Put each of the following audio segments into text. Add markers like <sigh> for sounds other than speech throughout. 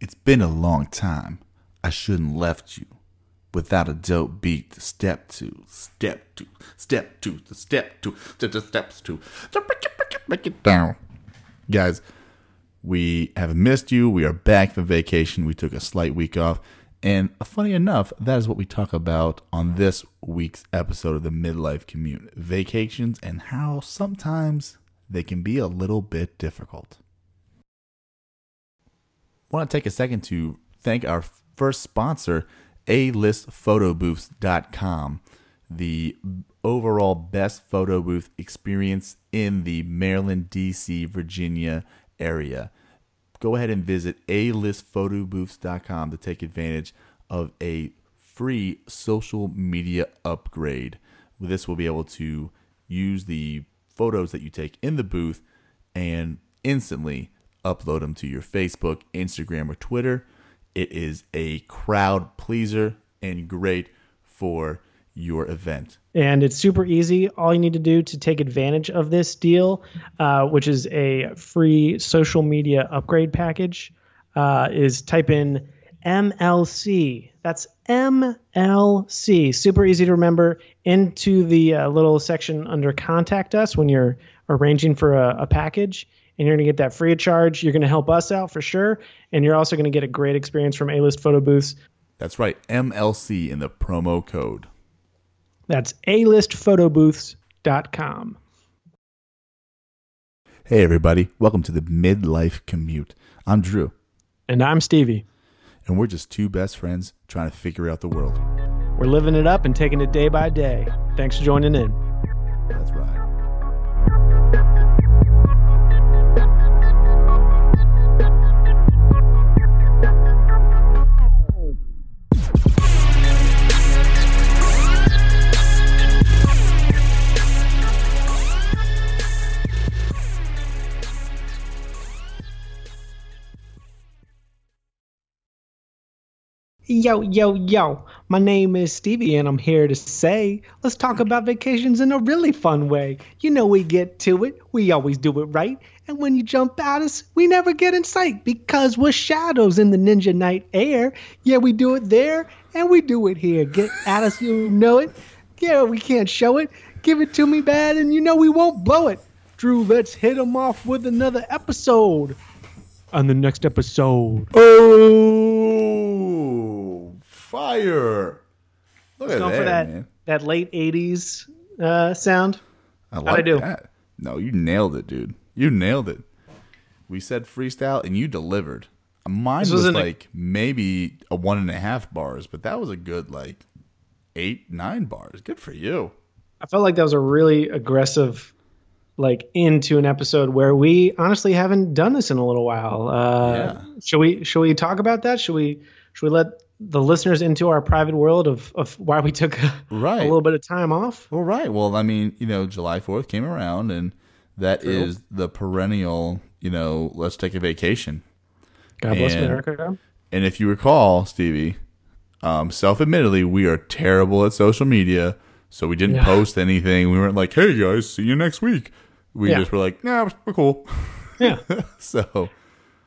It's been a long time. I shouldn't left you without a dope beat to step to, step to, step to, the step to, to the steps to, break it down. Guys, we have missed you. We are back from vacation. We took a slight week off. And funny enough, that is what we talk about on this week's episode of the Midlife Commute vacations and how sometimes they can be a little bit difficult. Want to take a second to thank our first sponsor, alistphotobooths.com, the overall best photo booth experience in the Maryland, DC, Virginia area. Go ahead and visit alistphotobooths.com to take advantage of a free social media upgrade. With this, we'll be able to use the photos that you take in the booth and instantly upload them to your Facebook, Instagram, or Twitter. It is a crowd pleaser and great for your event. and it's super easy. All you need to do to take advantage of this deal, uh, which is a free social media upgrade package, uh, is type in MLC. That's MLC. Super easy to remember. Into the uh, little section under Contact Us when you're arranging for a, a package. And you're going to get that free of charge. You're going to help us out for sure. And you're also going to get a great experience from A List Photo Booths. That's right, MLC in the promo code. That's alistphotobooths.com. Hey, everybody, welcome to the Midlife Commute. I'm Drew, And I'm Stevie. and we're just two best friends trying to figure out the world. We're living it up and taking it day by day. Thanks for joining in. That's right. Yo, yo, yo. My name is Stevie, and I'm here to say, let's talk about vacations in a really fun way. You know, we get to it, we always do it right. And when you jump at us, we never get in sight because we're shadows in the ninja night air. Yeah, we do it there, and we do it here. Get at us, you know it. Yeah, we can't show it. Give it to me bad, and you know we won't blow it. Drew, let's hit 'em off with another episode. On the next episode. Oh, fire! Look at that, that man. that late '80s uh, sound. I like do? that. No, you nailed it, dude. You nailed it. We said freestyle, and you delivered. Mine This was wasn't a- like maybe a one and a half bars, but that was a good like eight, nine bars. Good for you. I felt like that was a really aggressive, like into an episode where we honestly haven't done this in a little while. Uh, Yeah. Should we should we talk about that? Should we should we let the listeners into our private world of, of why we took <laughs> a, Right. a little bit of time off? Well, right. Well, I mean, you know, July 4th came around, and that is True. the perennial, you know, let's take a vacation. God bless And- America. And if you recall, Stevie, um, self admittedly, we are terrible at social media. So we didn't Yeah. post anything. We weren't like, hey guys, see you next week. We Yeah. just were like, nah, we're cool. Yeah. <laughs> so,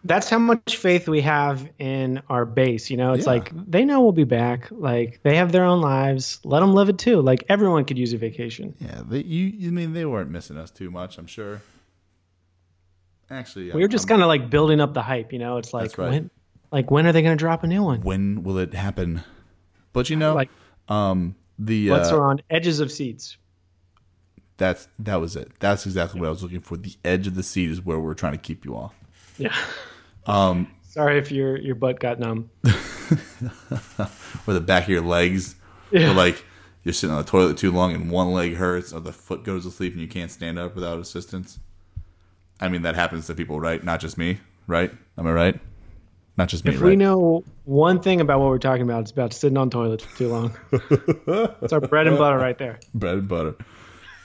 That's how much faith we have in our base. You know, it's Yeah. like they know we'll be back. Like they have their own lives. Let them live it too. Like everyone could use a vacation. yeah, they, you, you mean they weren't missing us too much, I'm sure. Actually, we were just kind of like building up the hype. You know, it's like right. when, like when are they going to drop a new one? when will it happen? But you know, Like um, the let's uh, are on edges of seats. that's that was it. That's exactly what I was looking for. The edge of the seat is where we're trying to keep you all. Yeah. <laughs> Um, Sorry if your your butt got numb. <laughs> or the back of your legs, Yeah. or like you're sitting on the toilet too long and one leg hurts, or the foot goes to sleep and you can't stand up without assistance. I mean, that happens to people, right? Not just me, right? Am I right? Not just me, If right? we know one thing about what we're talking about, it's about sitting on toilets for too long. <laughs> It's our bread and butter right there. Bread and butter.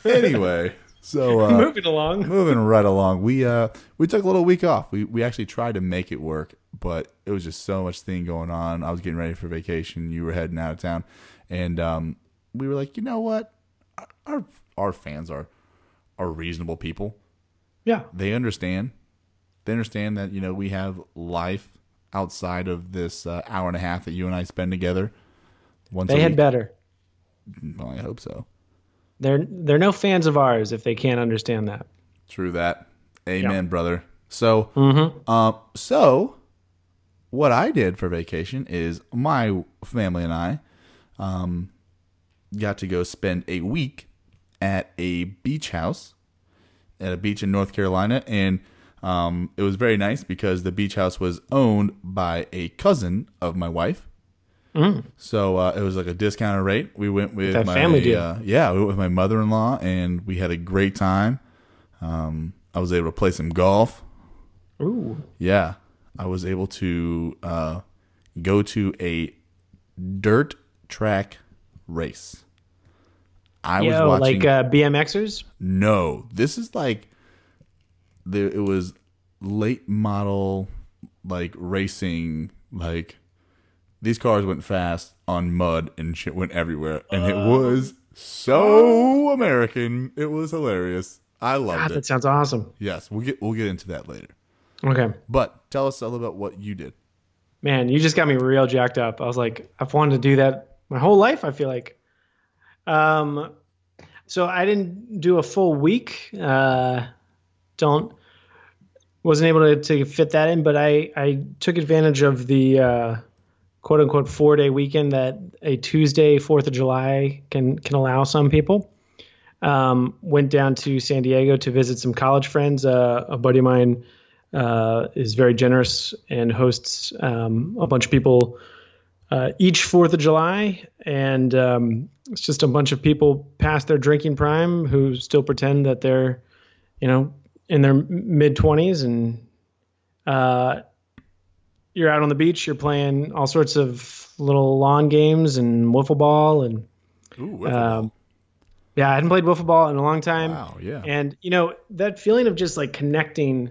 Anyway, <laughs> so <laughs> uh, Moving along. <laughs> moving right along, we uh we took a little week off. We we actually tried to make it work, but it was just so much thing going on. I was getting ready for vacation. You were heading out of town, and um, we were like, you know what, our our fans are are reasonable people. Yeah. They understand. They understand that you know we have life outside of this uh, hour and a half that you and I spend together. Once They had week. better. Well, I hope so. They're they're no fans of ours if they can't understand that. True that. Amen, brother. So, Mm-hmm. um, so what I did for vacation is my family and I, um, got to go spend a week at a beach house at a beach in North Carolina, and um, it was very nice because the beach house was owned by a cousin of my wife. So uh, it was like a discounted rate. We went with That my family deal. Uh, yeah, we went with my mother in law, and we had a great time. Um, I was able to play some golf. Ooh. Yeah, I was able to uh, go to a dirt track race. I was watching. like uh, BMXers? no, this is like there. It was late model, like racing. Like these cars went fast on mud and shit went everywhere, and it was so American. It was hilarious. I loved God, it. that sounds awesome. Yes, we'll get we'll get into that later. Okay. But tell us a little about what you did. Man, you just got me real jacked up. I was like, I've wanted to do that my whole life, I feel like. Um so I didn't do a full week. Uh don't wasn't able to, to fit that in, but I, I took advantage of the uh, quote unquote four day weekend that a Tuesday, Fourth of July can can allow some people. Um, went down to San Diego to visit some college friends. Uh, a buddy of mine uh, is very generous and hosts um, a bunch of people uh, each Fourth of July, and um, it's just a bunch of people past their drinking prime who still pretend that they're, you know, in their mid twenties, and uh, you're out on the beach, you're playing all sorts of little lawn games and wiffle ball, and Ooh, wiffle um, ball. yeah, I hadn't played wiffle ball in a long time. wow, yeah. And you know that feeling of just like connecting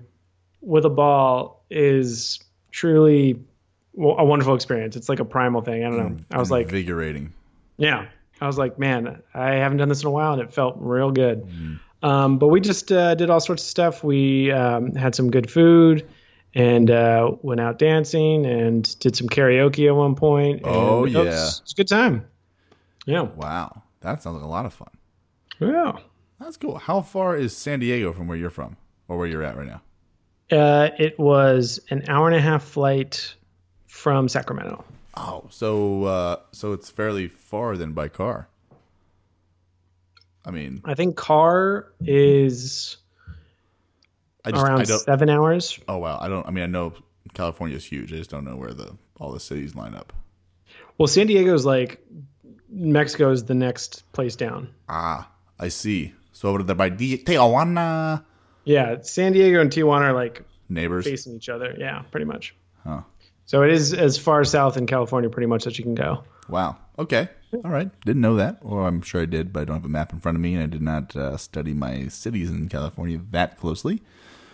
with a ball is truly a wonderful experience. It's like a primal thing. I don't know. I was like, invigorating. yeah, I was like, man, I haven't done this in a while, and it felt real good. Um, but we just uh, did all sorts of stuff. We um, had some good food and uh, went out dancing and did some karaoke at one point. and Oh, yeah. was, it was a good time. Yeah, Wow, that sounds like a lot of fun. yeah. That's cool. How far is San Diego from where you're from, or where you're at right now? Uh, it was an hour and a half flight from Sacramento. Oh, so uh, so it's fairly far then by car. I mean, I think car is I just I around don't. seven hours. Oh wow, I don't. I mean, I know California is huge. I just don't know where the all the cities line up. Well, San Diego's like Mexico's the next place down. Ah, I see. So over there by Di- Tijuana, Yeah, San Diego and Tijuana are like neighbors. facing each other. Yeah, pretty much. Huh. So it is as far south in California, pretty much that you can go. Wow. Okay. All right. Didn't know that. Or I'm sure I did, but I don't have a map in front of me, and I did not uh, study my cities in California that closely.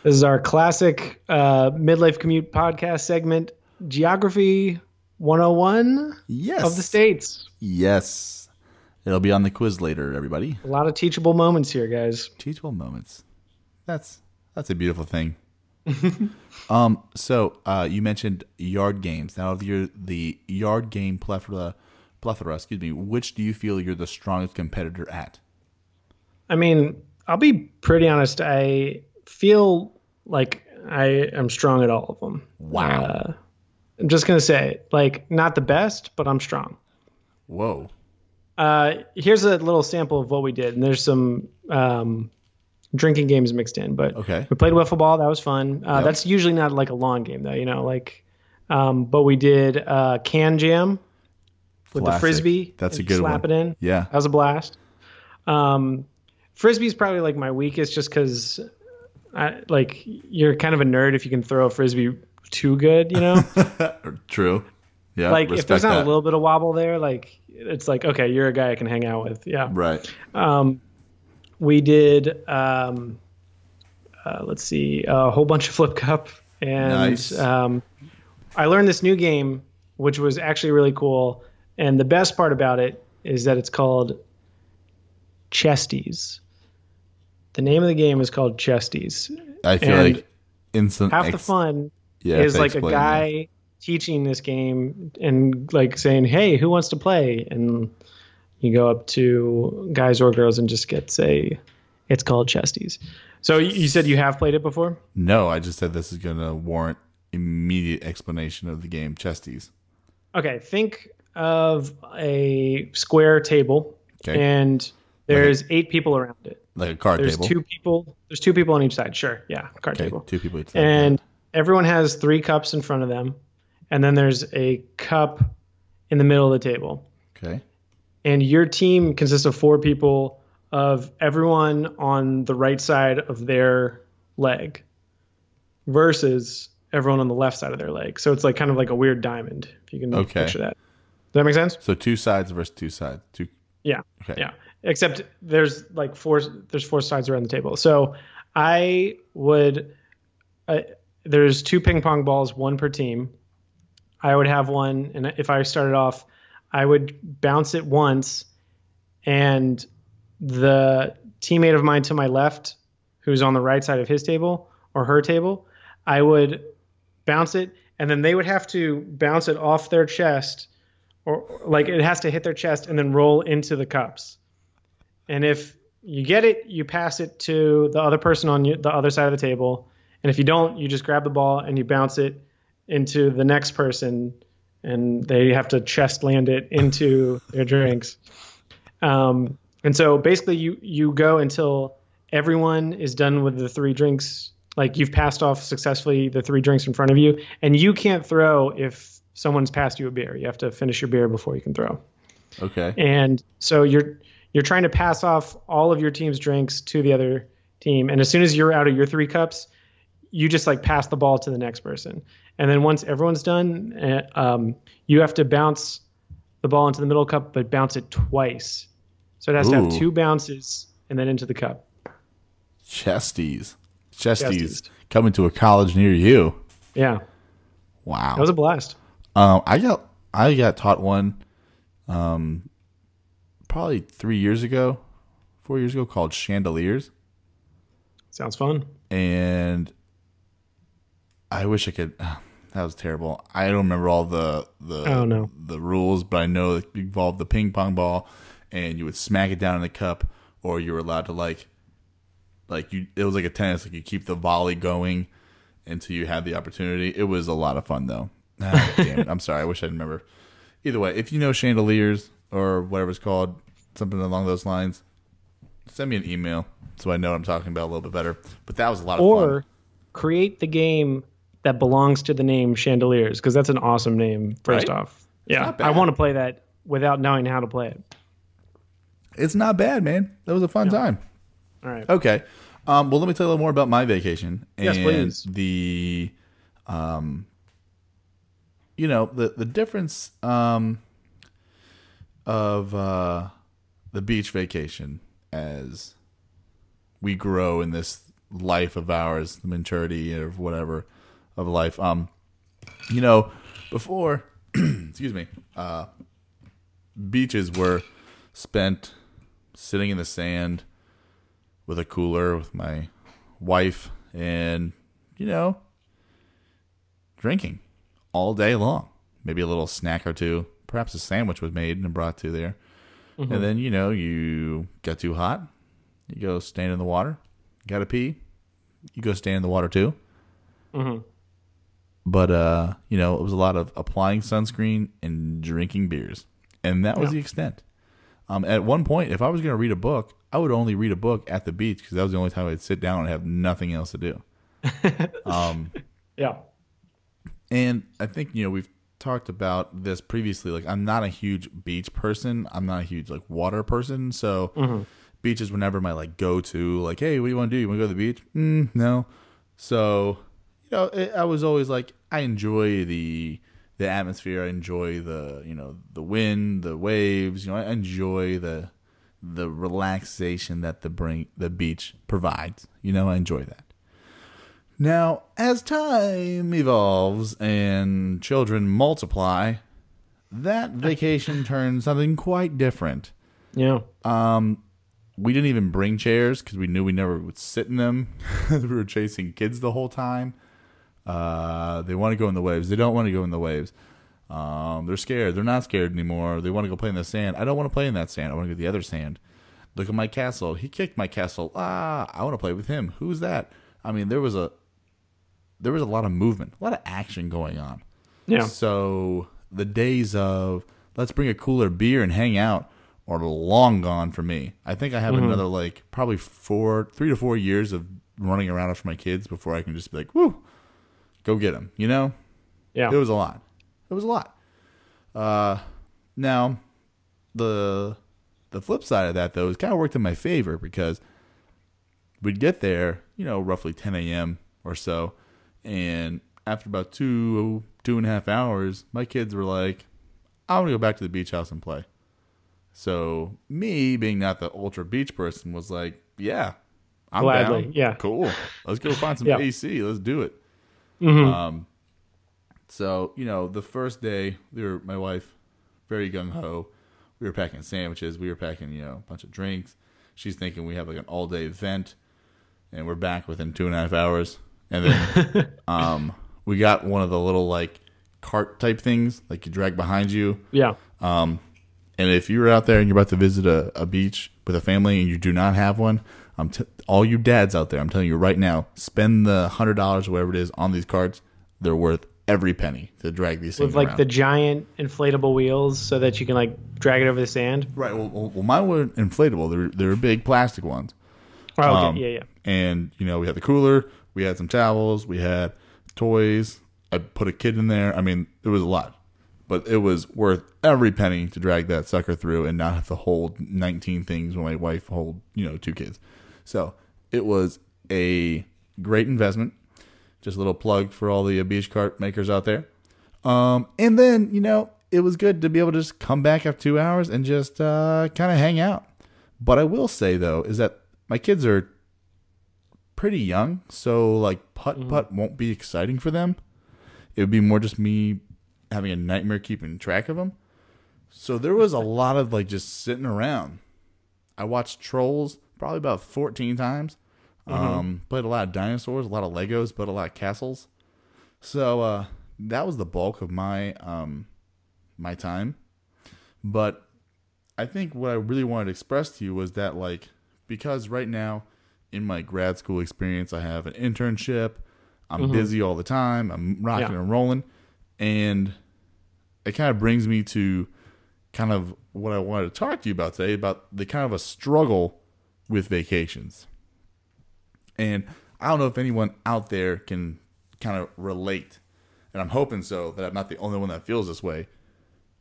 This is our classic uh, midlife commute podcast segment, Geography 101 Yes. of the states. Yes. It'll be on the quiz later, everybody. A lot of teachable moments here, guys. Teachable moments. That's that's a beautiful thing. <laughs> um. So, uh, you mentioned yard games. Now, of your the yard game plethora, plethora, excuse me, which do you feel you're the strongest competitor at? I mean, I'll be pretty honest. I feel like I am strong at all of them. Wow. Uh, I'm just gonna say, like, not the best, but I'm strong. Whoa. Uh, here's a little sample of what we did, and there's some um, drinking games mixed in. But Okay. we played wiffle ball. That was fun. Uh, Yep. That's usually not like a long game, though. You know, like, um, but we did uh, KanJam with the frisbee. That's a good slap one. it in. Yeah. That was a blast. Um, frisbee's probably like my weakest, just because, I like you're kind of a nerd if you can throw a frisbee too good, you know. <laughs> True. Yeah. like if there's not that. a little bit of wobble there, like it's like okay, you're a guy I can hang out with. Yeah. Right. Um, we did. Um, uh, let's see, a whole bunch of flip cup, and Nice. um, I learned this new game, which was actually really cool. And the best part about it is that it's called Chesties. The name of the game is called Chesties. I feel And like instant Half the fun yeah, is like a guy teaching this game and like saying, "Hey, who wants to play?" And you go up to guys or girls and just get say, "It's called Chesties." So you said you have played it before? No, I just said this is going to warrant immediate explanation of the game Chesties. Okay, think of a square table, Okay. and there's eight people around it. Like a card table. There's two people. There's two people on each side. Sure, yeah, card okay, table. two people each side. and everyone has three cups in front of them and then there's a cup in the middle of the table Okay. and your team consists of four people of everyone on the right side of their leg versus everyone on the left side of their leg so it's like kind of like a weird diamond if you can Okay. picture that does that make sense So two sides versus two sides. Two. yeah. Okay. Yeah. Except there's like four there's four sides around the table. So I would uh, there's two ping pong balls, one per team. I would have one and if I started off, I would bounce it once and the teammate of mine to my left who's on the right side of his table or her table, I would bounce it and then they would have to bounce it off their chest or like it has to hit their chest and then roll into the cups. And if you get it, you pass it to the other person on the other side of the table. And if you don't, you just grab the ball and you bounce it into the next person, and they have to chest land it into <laughs> their drinks. Um, and so basically, you you go until everyone is done with the three drinks. Like you've passed off successfully the three drinks in front of you, and you can't throw if someone's passed you a beer. You have to finish your beer before you can throw. Okay. And so you're you're trying to pass off all of your team's drinks to the other team, and as soon as you're out of your three cups, you just like pass the ball to the next person. And then once everyone's done, uh, um, you have to bounce the ball into the middle cup, but bounce it twice. So it has to have two bounces and then into the cup. Chesties. Chesties. Chesties. Coming to a college near you. Yeah, Wow. that was a blast. Um, I got I got taught one, um, probably three years ago, four years ago, called Chandeliers, Sounds fun. and I wish I could. <sighs> That was terrible. I don't remember all the the Oh, no. the rules, but I know it involved the ping pong ball, and you would smack it down in the cup, or you were allowed to like, like you. It was like a tennis, like you keep the volley going until you had the opportunity. It was a lot of fun though. Ah, <sighs> damn it! I'm sorry. I wish I remember. Either way, if you know chandeliers or whatever it's called, something along those lines, send me an email so I know what I'm talking about a little bit better. But that was a lot of fun. Or create the game that belongs to the name Chandeliers because that's an awesome name. First Right? off, yeah. I want to play that without knowing how to play it. It's not bad, man. That was a fun time. All right. Okay. Um, well, let me tell you a little more about my vacation and Yes, please. the, um, you know, the the difference um, of uh, the beach vacation as we grow in this life of ours, the maturity or whatever of life. Um, you know, before, <clears throat> excuse me, uh, beaches were spent sitting in the sand with a cooler with my wife and you know drinking all day long maybe a little snack or two perhaps a sandwich was made and brought to there and then you know you got too hot you go stand in the water gotta pee you go stand in the water too Mhm. but uh you know it was a lot of applying sunscreen and drinking beers and that was Yeah. the extent um, at one point, if I was going to read a book, I would only read a book at the beach because that was the only time I'd sit down and have nothing else to do. <laughs> Yeah. And I think you know we've talked about this previously. Like I'm not a huge beach person. I'm not a huge like water person. So beaches were never my like go to. Like, hey, what do you want to do? You want to go to the beach? Mm, no. So you know, it, I was always like, I enjoy the the atmosphere. I enjoy the you know the wind, the waves. You know, I enjoy the the relaxation that the bring the beach provides. You know, I enjoy that. Now, as time evolves and children multiply, that <laughs> vacation turns something quite different. Yeah. Um, we didn't even bring chairs because we knew we never would sit in them. <laughs> we were chasing kids the whole time. Uh, they want to go in the waves. They don't want to go in the waves. Um, they're scared. They're not scared anymore. They want to go play in the sand. I don't want to play in that sand. I want to go to the other sand. Look at my castle. He kicked my castle. Ah, I want to play with him. Who's that? I mean, there was a there was a lot of movement, a lot of action going on. Yeah. So the days of let's bring a cooler beer and hang out are long gone for me. I think I have another like probably four, three to four years of running around after my kids before I can just be like, whoo, go get them. You know, Yeah. it was a lot. It was a lot. Uh, now the the flip side of that though is kind of worked in my favor because we'd get there, you know, roughly 10 a.m. or so, and after about two two and a half hours, my kids were like, "I want to go back to the beach house and play." So me, being not the ultra beach person, was like, "Yeah, I'm Gladly, down. yeah. cool. Let's go find some <laughs> Yeah. AC. Let's do it." Mhm. Um, so you know, the first day, we were my wife, very gung ho. We were packing sandwiches. We were packing, you know, a bunch of drinks. She's thinking we have like an all day event, and we're back within two and a half hours. And then, <laughs> um, we got one of the little like cart type things, like you drag behind you. yeah. Um, and if you're out there and you're about to visit a, a beach with a family and you do not have one, I'm t- all you dads out there, I'm telling you right now, spend the hundred dollars or whatever it is on these carts. They're worth every penny to drag these things With like around. the giant inflatable wheels so that you can like drag it over the sand. right. Well, well, well, mine were inflatable. They're they're big plastic ones. Oh, okay. Um, yeah, yeah. And you know, we had the cooler, we had some towels, we had toys. I put a kid in there. I mean, it was a lot, but it was worth every penny to drag that sucker through and not have to hold 19 things when my wife hold you know two kids. So it was a great investment. Just a little plug for all the beach cart makers out there. Um, and then you know it was good to be able to just come back after two hours and just uh, kind of hang out. But I will say though is that my kids are pretty young, so like putt putt won't be exciting for them. It would be more just me having a nightmare keeping track of them. So there was a lot of like just sitting around. I watched Trolls probably about 14 times. Um, played a lot of dinosaurs, a lot of Legos, but a lot of castles. So uh, that was the bulk of my um, my time. But I think what I really wanted to express to you was that like because right now in my grad school experience I have an internship, I'm mm-hmm. busy all the time, I'm rocking Yeah. and rolling, and it kind of brings me to kind of what I wanted to talk to you about today about the kind of a struggle with vacations. And I don't know if anyone out there can kind of relate, and I'm hoping so that I'm not the only one that feels this way,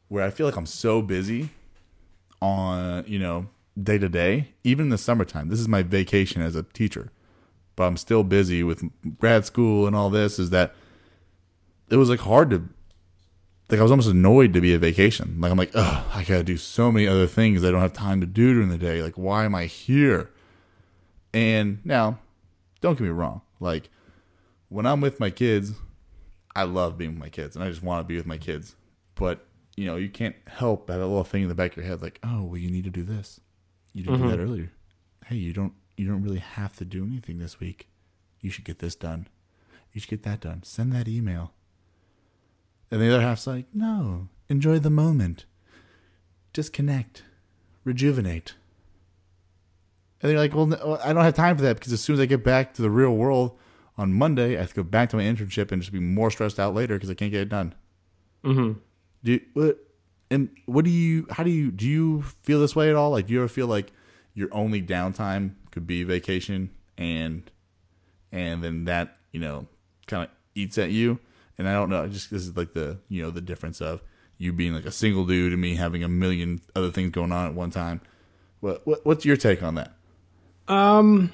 where I feel like I'm so busy on, you know, day to day, even in the summertime. This is my vacation as a teacher, but I'm still busy with grad school and all this. Is that it was like hard to like I was almost annoyed to be a vacation. Like I'm like, ugh, I gotta do so many other things I don't have time to do during the day. Like, why am I here? And now, don't get me wrong. Like, when I'm with my kids, I love being with my kids, and I just want to be with my kids. But you know, you can't help that little thing in the back of your head, like, oh, well, you need to do this. You didn't do that earlier. Hey, you don't. You don't really have to do anything this week. You should get this done. You should get that done. Send that email. And the other half's like, no, enjoy the moment. Disconnect. Rejuvenate. And they're like, well, no, I don't have time for that because as soon as I get back to the real world on Monday, I have to go back to my internship and just be more stressed out later because I can't get it done. hmm Do you, what, and what do you, how do you, do you feel this way at all? Like, do you ever feel like your only downtime could be vacation and, and then that, you know, kind of eats at you? And I don't know, just this is like the, you know, the difference of you being like a single dude and me having a million other things going on at one time. What, what what's your take on that? Um,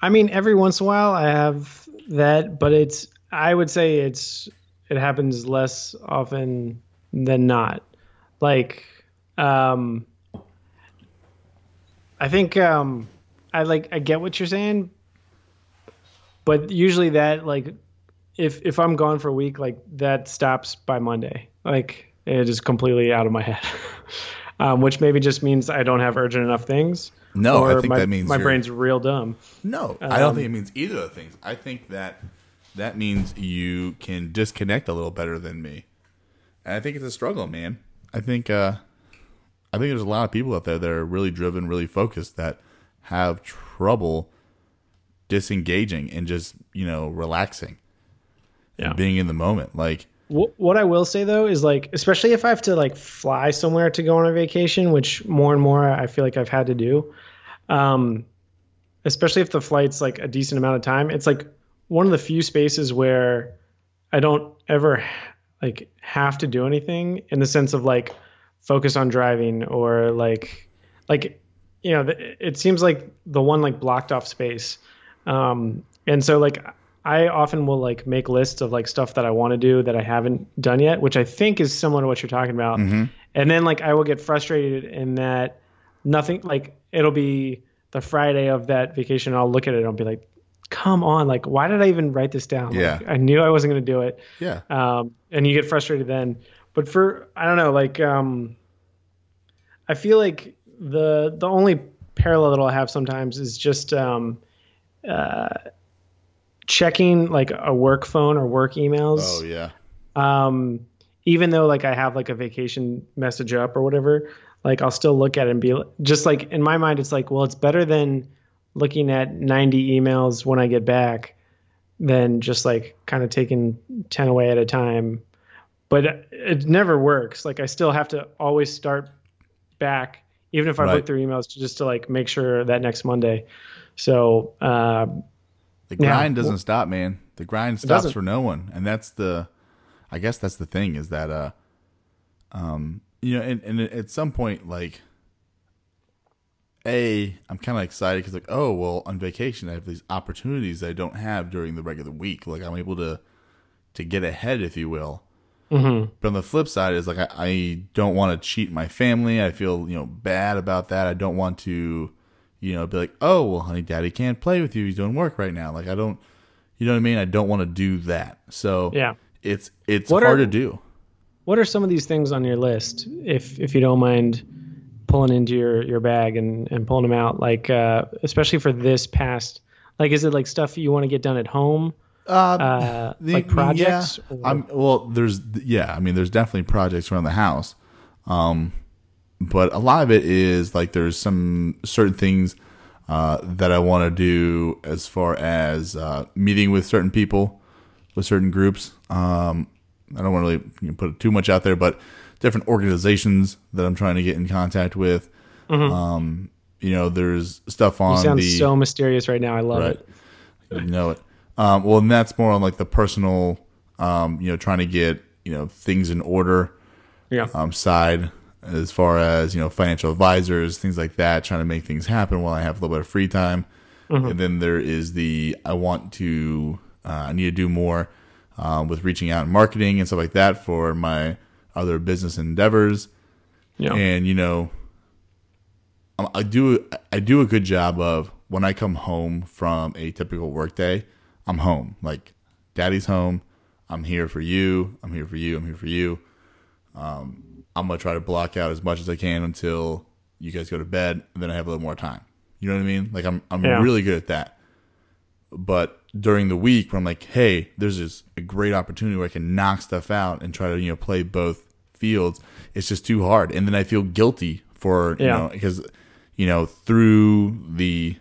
I mean, every once in a while I have that, but it's I would say it's it happens less often than not. Like, um, I think um, I like I get what you're saying, but usually that like if if I'm gone for a week, like that stops by Monday. Like it is completely out of my head. <laughs> Um, which maybe just means I don't have urgent enough things. No, I think my, that means my brain's real dumb. No, I don't Um, think it means either of the things. I think that that means you can disconnect a little better than me. And I think it's a struggle, man. I think uh I think there's a lot of people out there that are really driven, really focused that have trouble disengaging and just, you know, relaxing Yeah. and being in the moment. Like Wh- What I will say though is like, especially if I have to like fly somewhere to go on a vacation, which more and more I feel like I've had to do. Um, especially if the flight's like a decent amount of time, it's like one of the few spaces where I don't ever like have to do anything in the sense of like focus on driving or like like you know it seems like the one like blocked off space. Um and so like i often will like make lists of like stuff that i want to do that i haven't done yet which i think is similar to what you're talking about. And then like i will get frustrated in that nothing like it'll be the friday of that vacation i'll look at it and i'll be like come on like why did i even write this down Yeah. like, i knew i wasn't going to do it yeah. um, and you get frustrated then. But for I don't know, like um, I feel like the the only parallel that I'll have sometimes is just um, uh, checking like a work phone or work emails. Oh yeah. Um, even though like I have like a vacation message up or whatever, like I'll still look at it and be just like in my mind, it's like, well, it's better than looking at 90 emails when I get back than just like kind of taking 10 away at a time. But it- never works. Like I still have to always start back, even if I Right. look through emails just to like make sure that next Monday. So, uh, The Yeah. grind doesn't stop, man. The grind stops for no one, and that's the, I guess that's the thing is that, uh, um, you know, and, and at some point, like, a, I'm kind of excited because like, oh well, on vacation I have these opportunities that I don't have during the regular week. Like I'm able to, to get ahead, if you will. mhm. But on the flip side is like I, I don't want to cheat my family. I feel you know bad about that. I don't want to, you know, be like, oh well, honey, daddy can't play with you. He's doing work right now. Like I don't, you know what I mean. I don't want to do that. So yeah. it's it's What hard are- to do. What are some of these things on your list, if if you don't mind pulling into your your bag and and pulling them out, like uh, especially for this past, like is it like stuff you want to get done at home, Uh, uh, the- like projects? Yeah. I'm well. There's yeah. I mean, there's definitely projects around the house, um, but a lot of it is like there's some certain things uh, that I want to do as far as uh, meeting with certain people, with certain groups. Um, I don't want to really you know, put too much out there, but different organizations that I'm trying to get in contact with. Um, you know, there's stuff on you sound the so mysterious right now. I love right? it. You know it. Um, well, and that's more on like the personal, um, you know, trying to get you know things in order Yeah. um, side as far as you know financial advisors, things like that, trying to make things happen while I have a little bit of free time. And then there is the I want to uh, I need to do more um, with reaching out and marketing and stuff like that for my other business endeavors yeah. and you know um, I do I do a good job of when I come home from a typical workday, I'm home. Like daddy's home. I'm here for you. I'm here for you. I'm here for you. Um, I'm gonna try to block out as much as I can until you guys go to bed, and then I have a little more time. You know what I mean? Like I'm I'm Yeah. really good at that. But during the week, when I'm like, hey, there's this a great opportunity where I can knock stuff out and try to you know play both fields. It's just too hard, and then I feel guilty for you Yeah. know because you know through the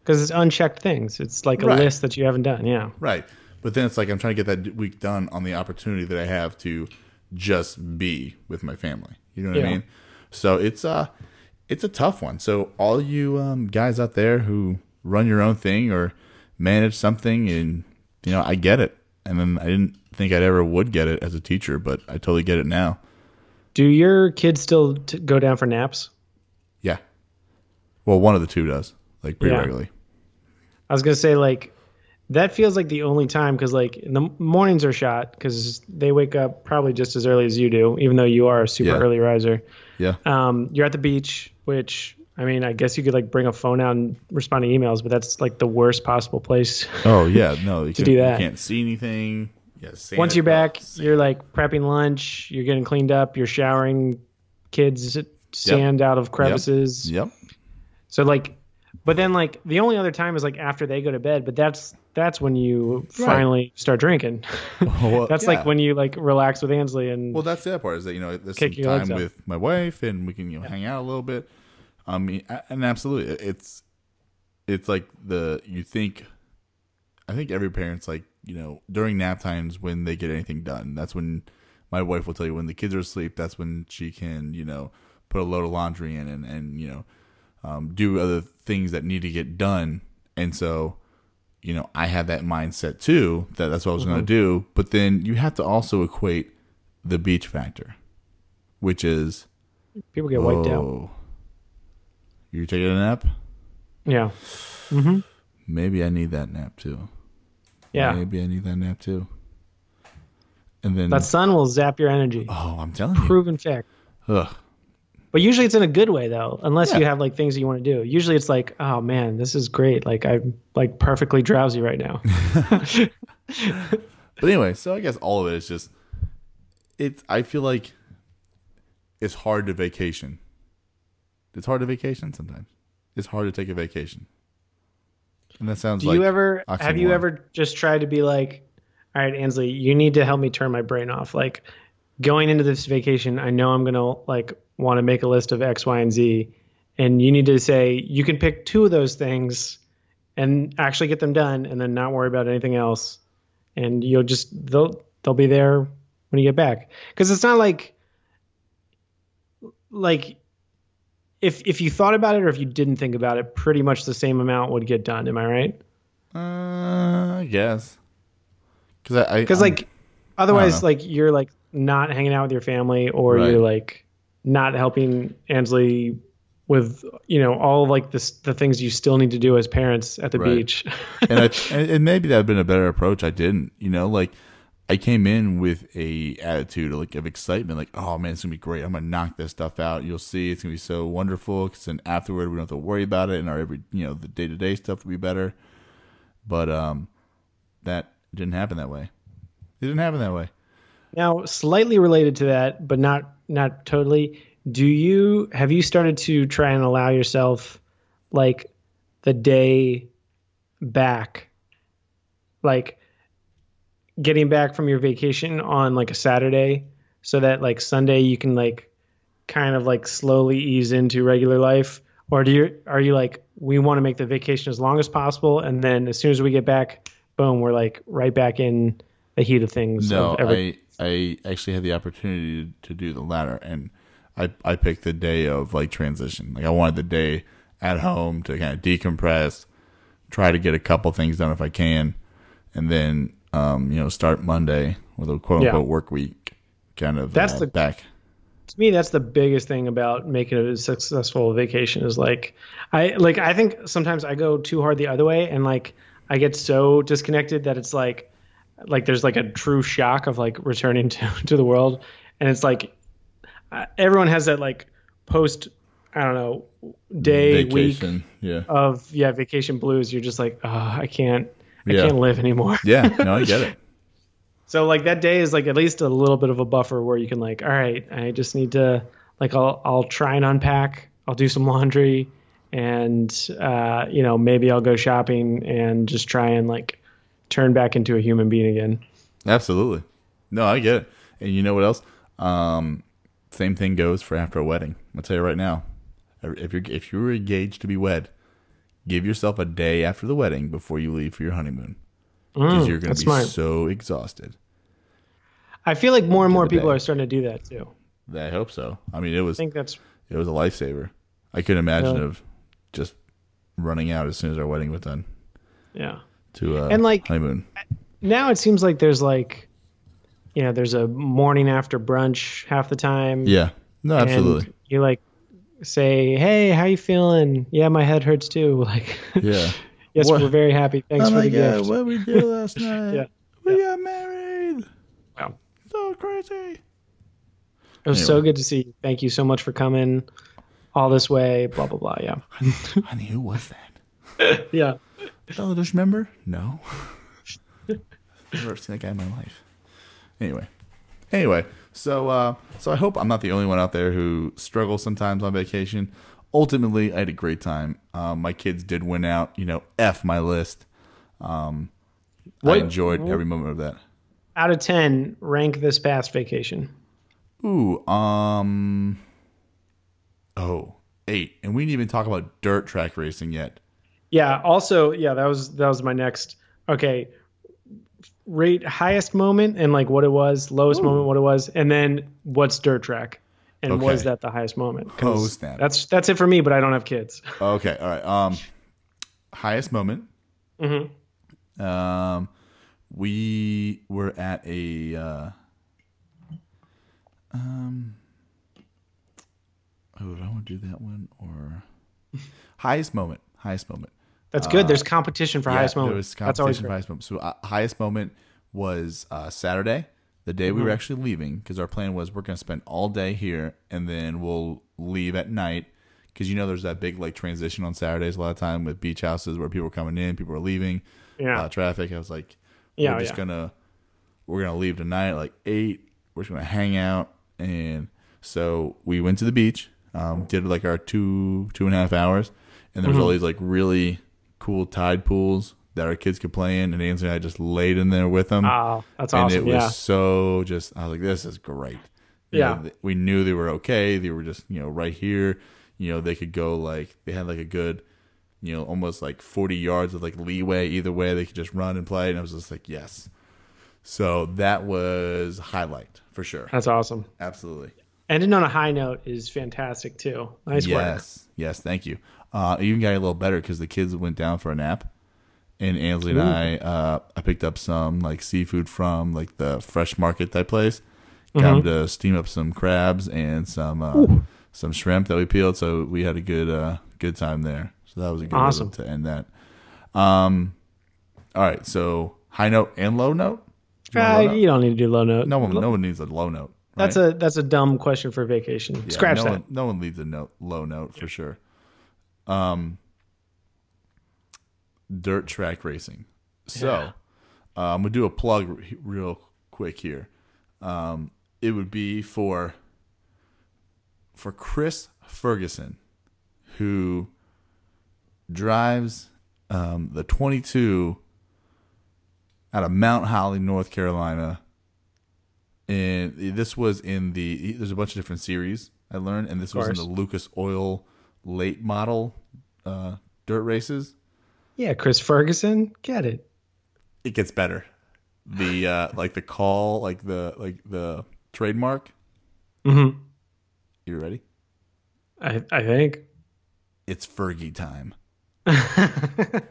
Because it's unchecked things. It's like a Right. list that you haven't done. Yeah. right, but then it's like I'm trying to get that week done on the opportunity that I have to just be with my family. You know what I mean? So it's uh it's a tough one. So all you um, guys out there who run your own thing or manage something, and you know, I get it. And then I didn't think I'd ever would get it as a teacher, but I totally get it now. Do your kids still t- go down for naps? Yeah. Well, one of the two does, like pretty Yeah. regularly. I was gonna say like that feels like the only time because like in the mornings are shot because they wake up probably just as early as you do, even though you are a super Yeah. early riser. Yeah. Um, you're at the beach, which I mean, I guess you could like bring a phone out and respond to emails, but that's like the worst possible place. Oh yeah, no, you, <laughs> To can, do that. you can't see anything. Yeah, Once you're back, Santa- you're like prepping lunch, you're getting cleaned up, you're showering kids sand out of crevices. Yep. So like, but then like the only other time is like after they go to bed, but that's that's when you finally start drinking. Well, <laughs> <laughs> that's yeah. like when you like relax with Ansley and Well, that's the other part is that you know there's Kick some your legs time with my wife and we can you know hang out a little bit. I mean, and absolutely, it's it's like the you think. I think every parent's like you know during nap times when they get anything done. That's when my wife will tell you when the kids are asleep. That's when she can you know put a load of laundry in and and you know um, do other things that need to get done. And so you know, I had that mindset too that that's what I was going to do. But then you have to also equate the beach factor, which is people get wiped out. oh, you're taking a nap. Yeah. Hmm. Maybe I need that nap too. Yeah. maybe I need that nap too. And then That sun will zap your energy. oh, I'm telling you, Proven fact. ugh, But usually it's in a good way though, unless Yeah. you have like things that you want to do. Usually it's like, oh man, this is great. Like I'm like perfectly drowsy right now. <laughs> But anyway, so I guess all of it is just it's I feel like it's hard to vacation. It's hard to vacation sometimes. It's hard to take a vacation. And that sounds Do like you ever have you ever just tried to be like, all right, Ansley, you need to help me turn my brain off. Like going into this vacation, I know I'm gonna like want to make a list of X, Y, and Z, and you need to say you can pick two of those things and actually get them done, and then not worry about anything else, and you'll just they'll they'll be there when you get back. Because it's not like like if if you thought about it or if you didn't think about it, pretty much the same amount would get done. Am I right? Uh, I guess. Cuz I because like otherwise like you're like not hanging out with your family or Right. you're like not helping Ansley with you know all like this the things you still need to do as parents at the Right. beach and, I, <laughs> and and maybe that would have been a better approach. I didn't, you know, like I came in with a attitude like of excitement, like, oh man, it's gonna be great. I'm gonna knock this stuff out. You'll see, it's gonna be so wonderful. Because then afterward, we don't have to worry about it, and our every, you know, the day to day stuff will be better. But um, that didn't happen that way. It didn't happen that way. now slightly related to that but not not totally do you have you started to try and allow yourself like the day back like getting back from your vacation on like a Saturday so that like Sunday you can like kind of like slowly ease into regular life or do you are you like we want to make the vacation as long as possible and then as soon as we get back boom we're like right back in the heat of things No, of every- I I actually had the opportunity to do the latter, and I I picked the day of like transition. Like I wanted the day at home to kind of decompress, try to get a couple things done if I can, and then um you know start Monday with a quote Yeah. unquote work week, kind of That's uh, the- back. to me that's the biggest thing about making a successful vacation is like i like i think sometimes i go too hard the other way and like i get so disconnected that it's like like there's like a true shock of like returning <laughs> to to the world and it's like uh, everyone has that like post i don't know day week yeah, of yeah vacation blues you're just like oh i can't i Yeah. can't live anymore <laughs> yeah. No, I get it. <laughs> So like that day is like at least a little bit of a buffer where you can like, all right, I just need to like I'll I'll try and unpack, I'll do some laundry, and uh, you know maybe I'll go shopping and just try and like turn back into a human being again. Absolutely. No, I get it. And you know what else? Um, same thing goes for after a wedding. I'll tell you right now. If you're if you're engaged to be wed, give yourself a day after the wedding before you leave for your honeymoon. Because you're going to be smart. so exhausted. I feel like more and more people day. are starting to do that too. I hope so. I mean, it was I think that's it was a lifesaver. I couldn't imagine Yeah. of just running out as soon as our wedding was done yeah. to uh, And, like, honeymoon. Now it seems like there's like, you know, there's a morning after brunch half the time. Yeah. No, absolutely. You like say, "Hey, how you feeling?" Yeah, my head hurts too. <laughs> Like, Yeah. <laughs> yes, What- we're very happy. Thanks oh for the god, gift. what we did <laughs> last night? Yeah. We got married. Wow. So crazy. It was so good to see you. Thank you so much for coming all this way. Blah blah blah. Yeah, Honey, who was that? yeah. Bangladesh member? No. Never seen that guy in my life. Anyway. Anyway, so uh, so I hope I'm not the only one out there who struggles sometimes on vacation. Ultimately, I had a great time. Um, my kids did win out. You know, f my list. Um, I enjoyed every moment of that. Out of 10, rank this past vacation. Ooh, um, oh, eight, and we didn't even talk about dirt track racing yet. Yeah. Also, yeah, that was that was my next. Okay, rate highest moment and like what it was, lowest moment, what it was, and then what's dirt track, and Okay. was that the highest moment? Oh, snap. That's that's it for me, but I don't have kids. <laughs> Okay, all right. Um, highest moment. Mhm. Um, we were at a uh, um. Oh, do I want to do that one or <laughs> highest moment? Highest moment. That's good. There's competition for Uh, Yeah, highest moment. There was That's always competition for highest moment. So uh, highest moment was uh, Saturday, the day Mm-hmm. we were actually leaving, because our plan was we're going to spend all day here and then we'll leave at night. Because you know there's that big like transition on Saturdays a lot of time with beach houses where people are coming in, people are leaving, Yeah. uh, traffic. I was like, Yeah, we're just yeah. gonna we're gonna leave tonight at like eight. We're just gonna hang out, and so we went to the beach. Um, did like our two two and a half hours, and there was Mm-hmm. all these like really cool tide pools that our kids could play in, and Anthony and I just laid in there with them. Ah, that's and awesome. it was Yeah. so just I was like, this is great. You Yeah. know, we knew they were okay. They were just you know right here. You know, they could go like they had like a good, you know, almost like forty yards of like leeway either way. They could just run and play, and I was just like, yes. So that was a highlight for sure. That's awesome. Absolutely. Ending on a high note is fantastic too. Nice work. yes. Yes. Thank you. Uh, it even got a little better because the kids went down for a nap, and Ansley and I, uh, I picked up some like seafood from like the fresh market type place. Got Mm-hmm. 'em to steam up some crabs and some uh, some shrimp that we peeled. So we had a good uh, good time there. So that was a good Awesome. to end that. Um, all right. So high note and low note. You Uh, low note? don't need to do low note. No one, no one needs a low note. Right? That's a that's a dumb question for vacation. Yeah, Scratch no that. One, no one leaves a note, low note for sure. Um, dirt track racing. So, Yeah. uh, I'm gonna do a plug re- real quick here. Um, it would be for for Chris Ferguson, who drives um, the 22 out of Mount Holly, North Carolina. And this was in the there's a bunch of different series I learned, and this was in the Lucas Oil late model uh, dirt races. Yeah, Chris Ferguson, get it. It gets better. The uh, <laughs> like the call, like the like the trademark. Mm-hmm. You ready? I I think. It's Fergie time. <laughs>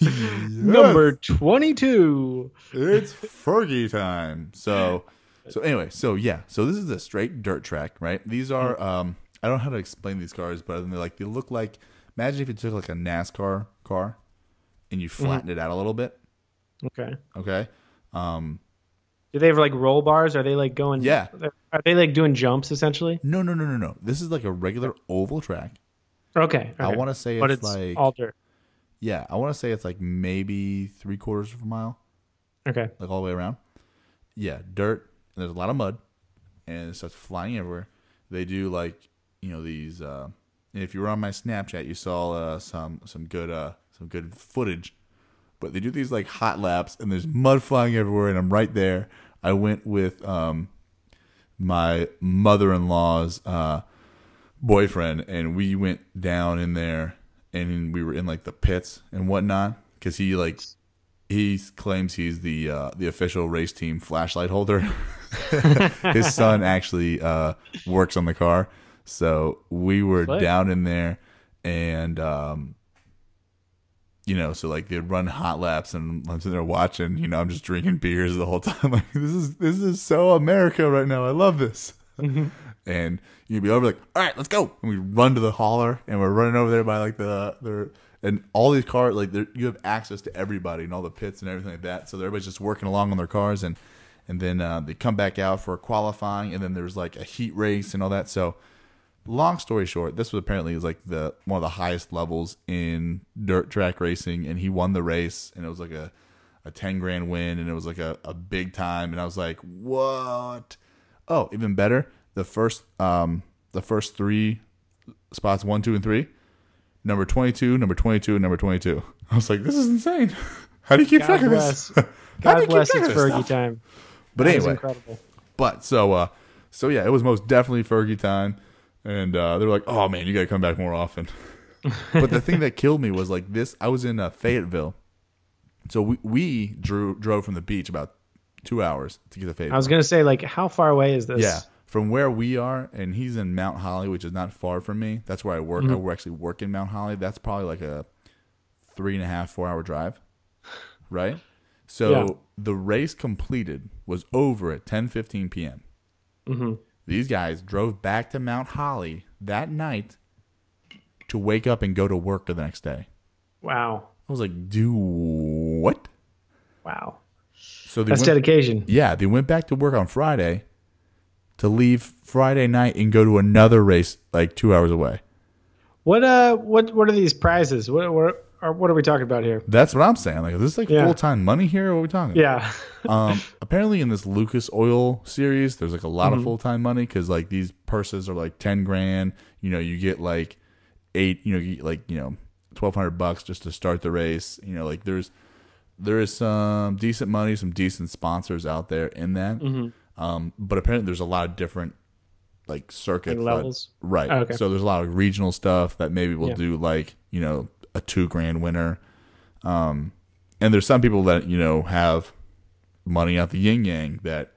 Number twenty two. it's Fergie time. So, <laughs> so anyway, so yeah, so this is a straight dirt track, right? These are, um, I don't know how to explain these cars, but they're like they look like. Imagine if you took like a NASCAR car, and you flattened it out a little bit. Okay. Okay. Um, Do they have like roll bars? Are they like going? Yeah. Are they like doing jumps essentially? no, no, no, no, no. This is like a regular oval track. Okay. I okay. want to say but it's, it's like all dirt. yeah, I want to say it's like maybe three quarters of a mile. Okay. like all the way around. Yeah, dirt. And there's a lot of mud, and it starts flying everywhere. They do like you know these. Uh, if you were on my Snapchat, you saw uh, some some good uh, some good footage. But they do these like hot laps, and there's mud flying everywhere, and I'm right there. I went with um, my mother-in-law's uh, boyfriend, and we went down in there, and we were in like the pits and whatnot, because he like he claims he's the uh, the official race team flashlight holder. <laughs> His son actually uh, works on the car, so we were Slick. down in there, and um, you know, so like they'd run hot laps, and I'm sitting there watching. You know, I'm just drinking beers the whole <laughs> time. Like this is this is so America right now. I love this. <laughs> and you'd be over like, all right, let's go. And we run to the hauler, and we're running over there by like the the and all these cars like you have access to everybody and all the pits and everything like that. So everybody's just working along on their cars, and and then uh, they come back out for qualifying, and then there's like a heat race and all that. So long story short, this was apparently is like the one of the highest levels in dirt track racing, and he won the race, and it was like a a ten grand win, and it was like a, a big time, and I was like, what? Oh, even better, the first um the first three spots one, two, and three, number twenty two, number twenty two, and number twenty two. I was like, this is insane. <laughs> How do you keep God track of bless. this? <laughs> How do you God keep bless track it's Fergie stuff? time. But That anyway, incredible. but so uh so yeah, it was most definitely Fergie time. And uh they're like, Oh man, you gotta come back more often. <laughs> but the thing that killed me was like this I was in uh, Fayetteville. So we we drew drove from the beach about two hours to get to Fayetteville. I was gonna say, like, how far away is this? Yeah, from where we are, and he's in Mount Holly, which is not far from me. That's where I work. Mm-hmm. I work- actually work in Mount Holly. That's probably like a three and a half, four hour drive, <laughs> right? So Yeah. the race completed was over at ten fifteen p.m. Mm-hmm. These guys drove back to Mount Holly that night to wake up and go to work the next day. Wow. I was like, "Do what?" Wow. So That's went, dedication. Yeah, they went back to work on Friday to leave Friday night and go to another race like two hours away. What uh what what are these prizes? What what what are we talking about here? That's what I'm saying. Like, is this like Yeah. full time money here? What are we talking? About? Yeah. <laughs> Um, apparently in this Lucas Oil series, there's like a lot Mm-hmm. of full time money because like these purses are like ten grand. You know, you get like eight. You know, you like you know twelve hundred bucks just to start the race. You know, like there's there is some decent money, some decent sponsors out there in that. Mm-hmm. Um, but apparently there's a lot of different like circuit Like levels? right? Oh, okay. So there's a lot of regional stuff that maybe will Yeah. do like you know a two grand winner. Um, and there's some people that you know have money out the yin yang that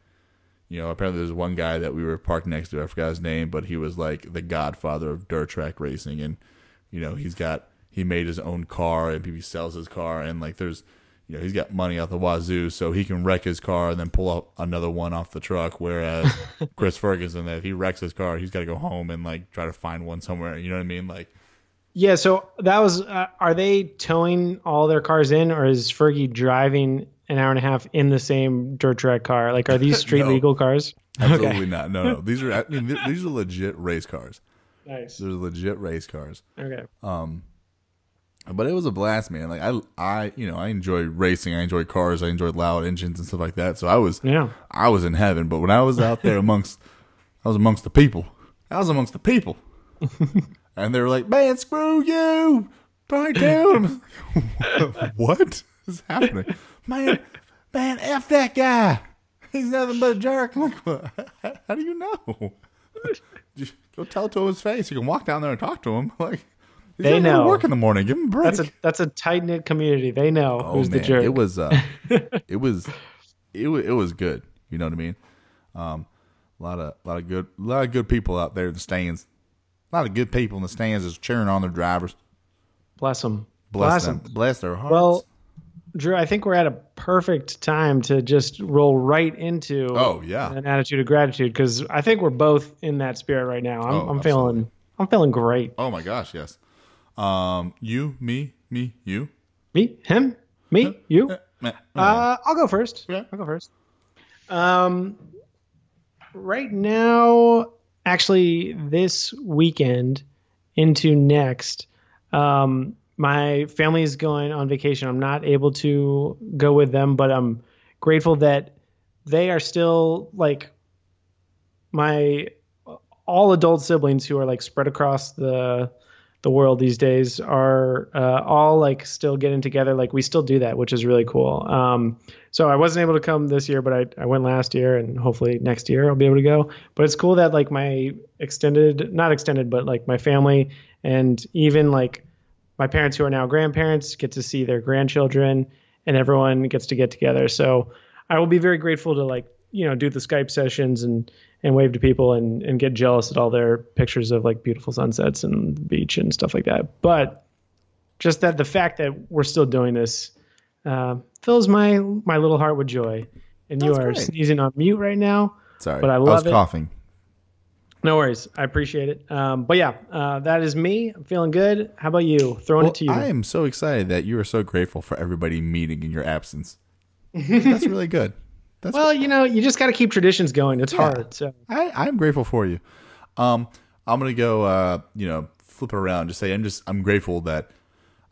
you know apparently there's one guy that we were parked next to i forgot his name but he was like the godfather of dirt track racing. And you know he's got he made his own car and he sells his car and like there's you know he's got money out the wazoo so he can wreck his car and then pull out another one off the truck. Whereas <laughs> chris ferguson if he wrecks his car he's got to go home and like try to find one somewhere. You know what i mean? Like Yeah, so that was. Uh, are they towing all their cars in, or is Fergie driving an hour and a half in the same dirt track car? Like, are these <laughs> street No. legal cars? absolutely not no no these are I <laughs> mean, these are legit race cars Nice. they're legit race cars Okay. Um, But it was a blast, man. Like I, I, you know, I enjoy racing. I enjoy cars. I enjoy loud engines and stuff like that. So I was, Yeah. I was in heaven. But when I was out there <laughs> amongst, I was amongst the people. I was amongst the people, and they were like, "Man, screw you! Don't <laughs> what is happening, man? Man, f that guy. He's nothing but a jerk. I'm like, "What? <laughs> how do you know? Just <laughs> go tell it to his face. You can walk down there and talk to him. Like he's They gotta go to know. work in the morning. Give him a break. That's a that's a tight knit community. They know Oh who's man, the jerk. it was uh, it was it was it was good. You know what I mean? Um, a lot of a lot of good a lot of good people out there in the stands. A lot of good people in the stands is cheering on their drivers. Bless them. Bless, them. Bless their hearts. Well, Drew, I think we're at a perfect time to just roll right into Oh, yeah. an attitude of gratitude because I think we're both in that spirit right now. I'm, Oh, I'm feeling I'm feeling great. oh my gosh, yes. Um, you, me, me, you. Me, him, me, you. Eh, Uh, I'll go first. Okay. I'll go first. Um, right now, actually, this weekend into next, um, my family is going on vacation. I'm not able to go with them, but I'm grateful that they are still like my all adult siblings who are like spread across the the world these days are uh, all like still getting together. Like we still do that, which is really cool. Um, so I wasn't able to come this year, but I, I went last year and hopefully next year I'll be able to go. But it's cool that like my extended, not extended, but like my family and even like my parents who are now grandparents get to see their grandchildren and everyone gets to get together. So I will be very grateful to like, you know, do the Skype sessions and, and wave to people and, and get jealous at all their pictures of like beautiful sunsets and the beach and stuff like that. But just that the fact that we're still doing this uh, fills my my little heart with joy. And you are great. sneezing on mute right now. Sorry, but I was love it. coughing. No worries. I appreciate it. Um, but yeah, uh, that is me. I'm feeling good. How about you? Throwing Well, it to you. I am so excited that you are so grateful for everybody meeting in your absence. That's really good. That's well, you know, you just got to keep traditions going. It's hard. So I, I'm grateful for you. Um, I'm gonna go. Uh, you know, flip it around. Just say I'm just I'm grateful that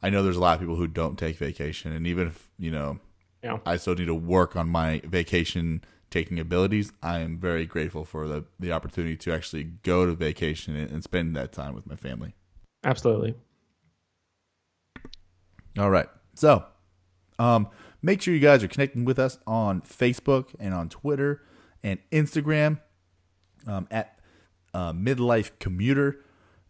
I know there's a lot of people who don't take vacation, and even if you know yeah. I still need to work on my vacation taking abilities, I am very grateful for the the opportunity to actually go to vacation and, and spend that time with my family. Absolutely. All right, so Um, make sure you guys are connecting with us on Facebook and on Twitter and Instagram um, at uh, Midlife Commuter.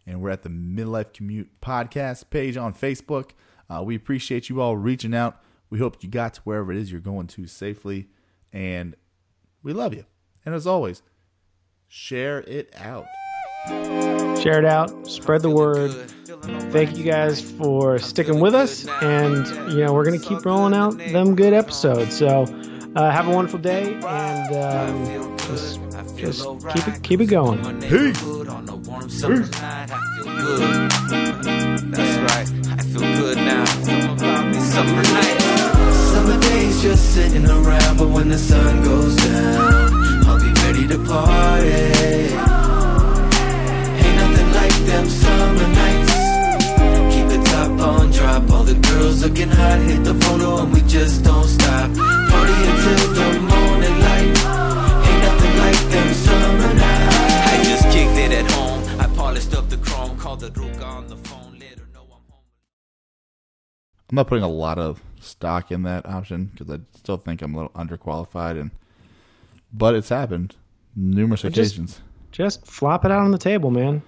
And we're at the Midlife Commute podcast page on Facebook. Uh, we appreciate you all reaching out. We hope you got to wherever it is you're going to safely. And we love you. And as always, share it out. Share it out, spread the word. Thank you guys for sticking with us, and you know we're gonna keep rolling out them good episodes. So uh, have a wonderful day, and um, just, just keep it keep it going. Peace. on a warm summer's night. I feel good. That's right. I feel good now. Summer nights. Summer days just sitting around, but when the sun goes down, I'll be ready to party. Ain't nothing like them summer nights. Keep the top on drop. All the girls looking hot, hit the photo, and we just don't stop. Party until the morning light. Ain't nothing like them summer nights. I just kicked it at home. I polished up the chrome, called the Ruka on the phone, let her know I'm home. I'm not putting a lot of stock in that option because I still think I'm a little underqualified, and but it's happened numerous just- occasions. Just flop it out on the table, man.